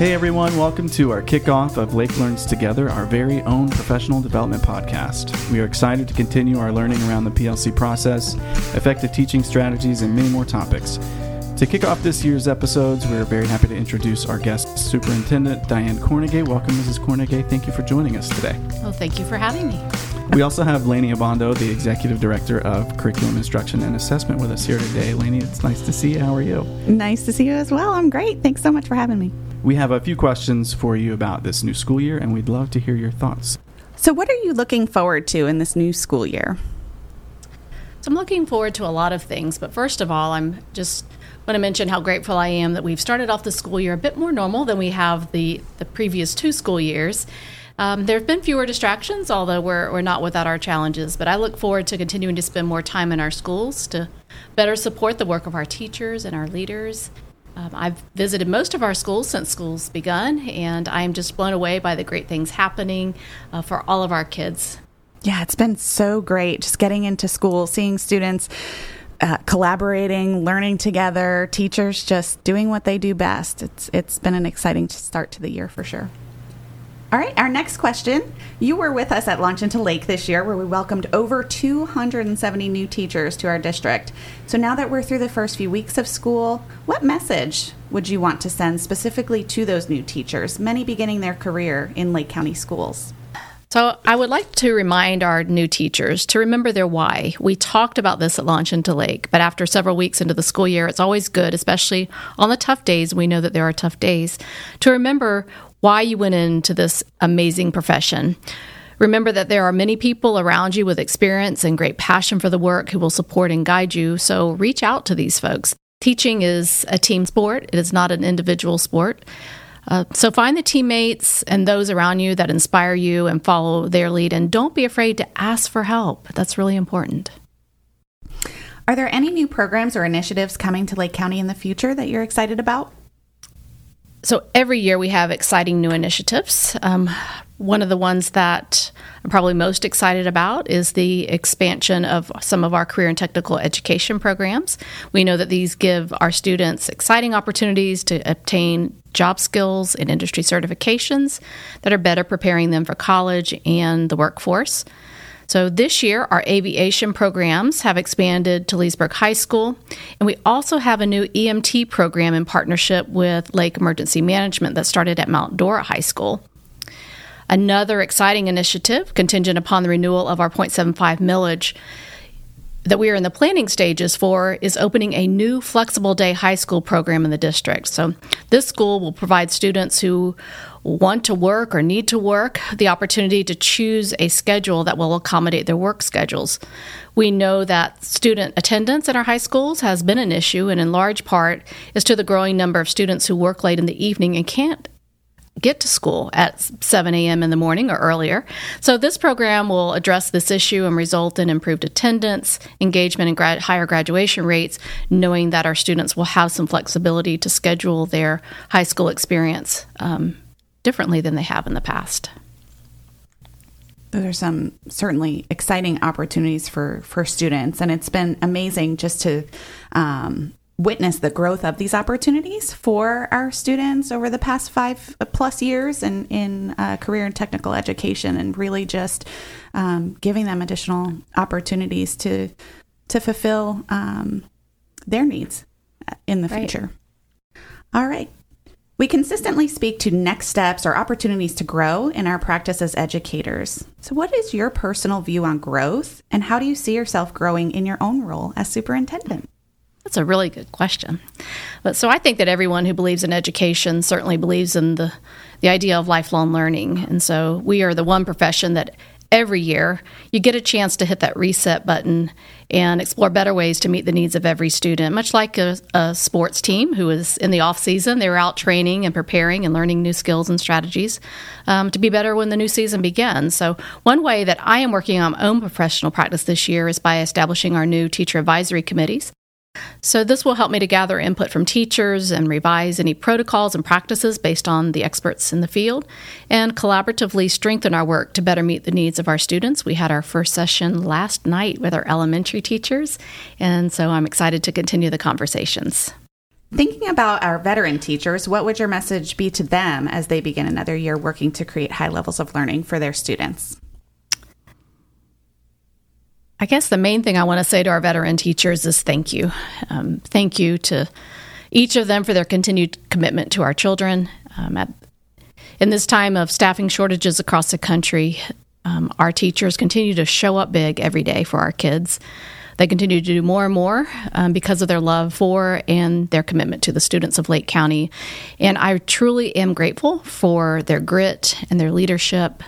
Hey everyone, welcome to our kickoff of Lake Learns Together, our very own professional development podcast. We are excited to continue our learning around the PLC process, effective teaching strategies, and many more topics. To kick off this year's episodes, we are very happy to introduce our guest superintendent, Diane Kornegay. Welcome, Mrs. Kornegay. Thank you for joining us today. Well, thank you for having me. We also have Lainey Abondo, the Executive Director of Curriculum Instruction and Assessment, with us here today. Lainey, it's nice to see you. How are you? Nice to see you as well. I'm great. Thanks so much for having me. We have a few questions for you about this new school year, and we'd love to hear your thoughts. So, what are you looking forward to in this new school year? So, I'm looking forward to a lot of things, but first of all, I'm just want to mention how grateful I am that we've started off the school year a bit more normal than we have the, the previous two school years. Um, there have been fewer distractions, although we're, we're not without our challenges. But I look forward to continuing to spend more time in our schools to better support the work of our teachers and our leaders um, I've visited most of our schools since school's begun, and I am just blown away by the great things happening uh, for all of our kids. Yeah, it's been so great just getting into school, seeing students uh, collaborating, learning together, teachers just doing what they do best. It's it's been an exciting start to the year for sure. All right, our next question. You were with us at Launch into Lake this year, where we welcomed over 270 new teachers to our district. So now that we're through the first few weeks of school, what message would you want to send specifically to those new teachers, many beginning their career in Lake County schools? So, I would like to remind our new teachers to remember their why. We talked about this at Launch into Lake, but after several weeks into the school year, it's always good, especially on the tough days. We know that there are tough days, to remember why you went into this amazing profession. Remember that there are many people around you with experience and great passion for the work who will support and guide you, so reach out to these folks. Teaching is a team sport, it is not an individual sport. Uh, so find the teammates and those around you that inspire you and follow their lead, and don't be afraid to ask for help. That's really important. Are there any new programs or initiatives coming to Lake County in the future that you're excited about? So every year we have exciting new initiatives. Um, one of the ones that I'm probably most excited about is the expansion of some of our career and technical education programs. We know that these give our students exciting opportunities to obtain job skills and industry certifications that are better preparing them for college and the workforce. So this year, our aviation programs have expanded to Leesburg High School, and we also have a new EMT program in partnership with Lake Emergency Management that started at Mount Dora High School. Another exciting initiative, contingent upon the renewal of our 0.75 millage, that we are in the planning stages for is opening a new flexible day high school program in the district. So, this school will provide students who want to work or need to work the opportunity to choose a schedule that will accommodate their work schedules. We know that student attendance in our high schools has been an issue, and in large part is to the growing number of students who work late in the evening and can't get to school at 7 a.m. in the morning or earlier. So, this program will address this issue and result in improved attendance, engagement, and grad- higher graduation rates, knowing that our students will have some flexibility to schedule their high school experience um, differently than they have in the past. Those are some certainly exciting opportunities for for students, and it's been amazing just to um, witness the growth of these opportunities for our students over the past five plus years in in uh, career and technical education, and really just um, giving them additional opportunities to to fulfill um, their needs in the right. future. All right. We consistently speak to next steps or opportunities to grow in our practice as educators. So, what is your personal view on growth, and how do you see yourself growing in your own role as superintendent? That's a really good question. But so I think that everyone who believes in education certainly believes in the the idea of lifelong learning. And so we are the one profession that every year you get a chance to hit that reset button and explore better ways to meet the needs of every student much like a, a, sports team who is in the off season they were out training and preparing and learning new skills and strategies um, to be better when the new season begins so one way that i am working on my own professional practice this year is by establishing our new teacher advisory committees so, this will help me to gather input from teachers and revise any protocols and practices based on the experts in the field and collaboratively strengthen our work to better meet the needs of our students. We had our first session last night with our elementary teachers, and so I'm excited to continue the conversations. Thinking about our veteran teachers, what would your message be to them as they begin another year working to create high levels of learning for their students? I guess the main thing I want to say to our veteran teachers is thank you. Um, thank you to each of them for their continued commitment to our children. Um, at, in this time of staffing shortages across the country, um, our teachers continue to show up big every day for our kids. They continue to do more and more um, because of their love for and their commitment to the students of Lake County. And I truly am grateful for their grit and their leadership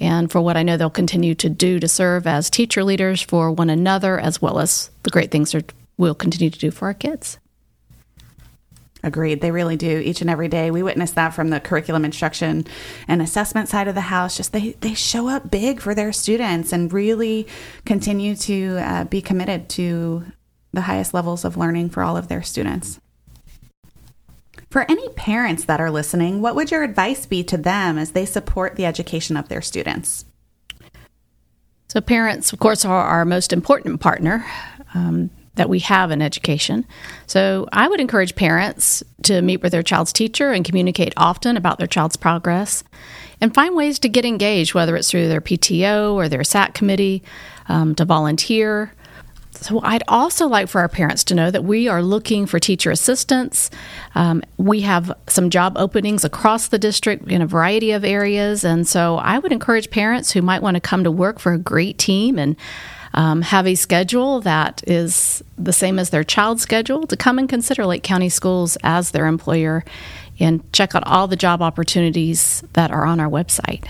and for what I know they'll continue to do to serve as teacher leaders for one another, as well as the great things that we'll continue to do for our kids. Agreed. They really do each and every day. We witness that from the curriculum instruction and assessment side of the house. Just they, they show up big for their students and really continue to uh, be committed to the highest levels of learning for all of their students. For any parents that are listening, what would your advice be to them as they support the education of their students? So, parents, of course, are our most important partner um, that we have in education. So, I would encourage parents to meet with their child's teacher and communicate often about their child's progress and find ways to get engaged, whether it's through their PTO or their SAC committee, um, to volunteer so I'd also like for our parents to know that we are looking for teacher assistants. Um, we have some job openings across the district in a variety of areas. And so I would encourage parents who might want to come to work for a great team and um, have a schedule that is the same as their child's schedule to come and consider Lake County Schools as their employer and check out all the job opportunities that are on our website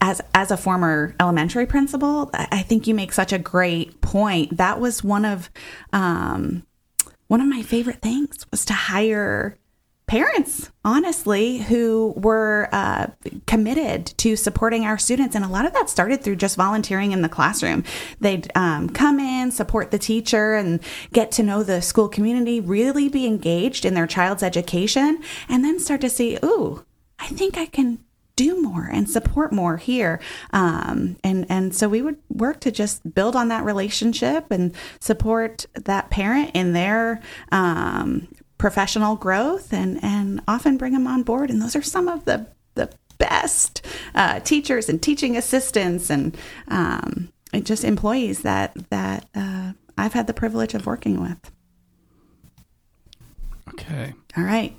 as as a former elementary principal, I think you make such a great point. That was one of um, one of my favorite things was to hire parents, honestly, who were uh, committed to supporting our students. And a lot of that started through just volunteering in the classroom. They'd um, come in, support the teacher, and get to know the school community, really be engaged in their child's education, and then start to see, ooh, I think I can do more and support more here. Um, and, and so we would work to just build on that relationship and support that parent in their um, professional growth and, and often bring them on board. And those are some of the, the best uh, teachers and teaching assistants and, um, and just employees that, that uh, I've had the privilege of working with. Okay. All right.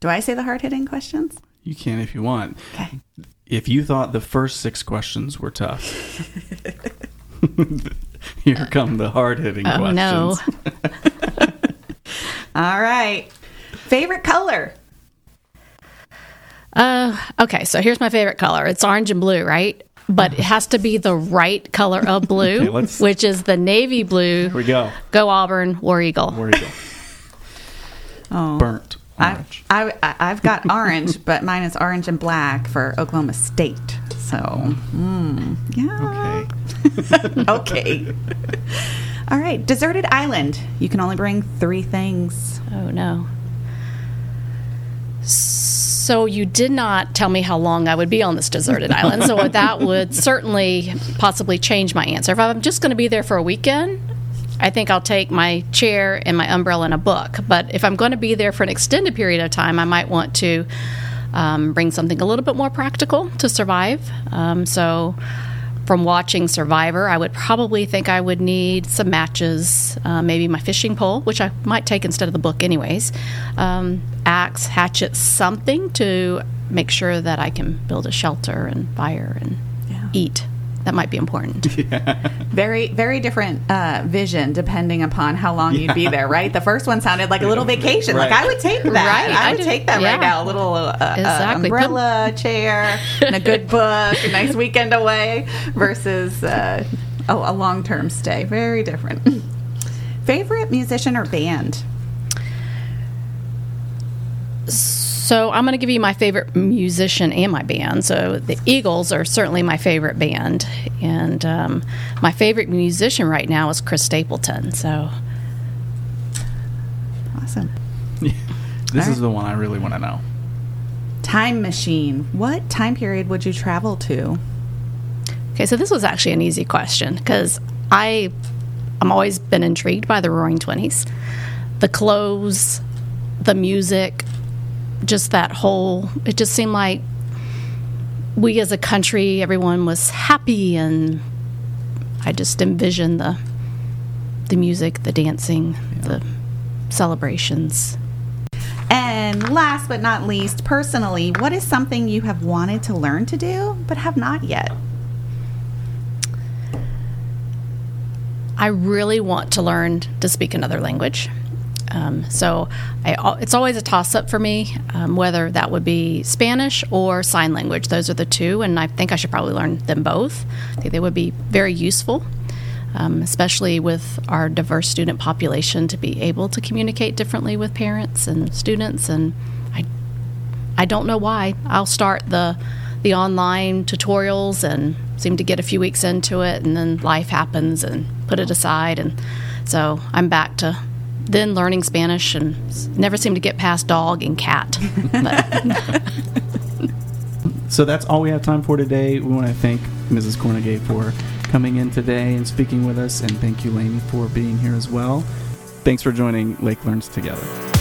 Do I say the hard hitting questions? You can if you want. Okay. If you thought the first six questions were tough, here come the hard hitting oh, questions. No. All right. Favorite color? Uh, okay, so here's my favorite color. It's orange and blue, right? But it has to be the right color of blue, Okay, which is the navy blue. Here we go. Go Auburn, War Eagle. You go? Oh. Burnt orange. I, I, have got orange, but mine is orange and black for Oklahoma State. So, mm, yeah. okay. okay. All right. Deserted island. You can only bring three things. Oh, no. So you did not tell me how long I would be on this deserted island. So that would certainly possibly change my answer. If I'm just going to be there for a weekend, I think I'll take my chair and my umbrella and a book. But if I'm going to be there for an extended period of time, I might want to um, bring something a little bit more practical to survive. Um, so, from watching Survivor, I would probably think I would need some matches, uh, maybe my fishing pole, which I might take instead of the book, anyways, um, axe, hatchet, something to make sure that I can build a shelter and fire and Yeah. eat. That might be important. Very, very different uh, vision depending upon how long you'd be there, right? The first one sounded like a little vacation. Like I would take that. Right, I I would do- take that yeah. right now. A little uh, uh, Exactly. Put- umbrella, chair, and a good book, a nice weekend away versus uh, a, a long term stay. Very different. Favorite musician or band? So I'm going to give you my favorite musician and my band. So the Eagles are certainly my favorite band, and um, my favorite musician right now is Chris Stapleton. So Awesome. This All is the one I really want to know. Time machine. What time period would you travel to? okay, so this was actually an easy question because I I'm always been intrigued by the Roaring Twenties. the clothes, the music, just that whole, it just seemed like we as a country, everyone was happy, and I just envisioned the the music, the dancing, the celebrations. And last but not least, personally, what is something you have wanted to learn to do but have not yet? I really want to learn to speak another language. Um, so I, it's always a toss up for me um, whether that would be Spanish or sign language. Those are the two, and I think I should probably learn them both. I think they would be very useful, um, especially with our diverse student population, to be able to communicate differently with parents and students. And I, I don't know why. I'll start the the online tutorials and seem to get a few weeks into it, and then life happens and put it aside, and so I'm back to then learning Spanish and never seem to get past dog and cat. so that's all we have time for today. We want to thank Mrs. Kornegay for coming in today and speaking with us, and thank you, Lainey, for being here as well. Thanks for joining Lake Learns Together.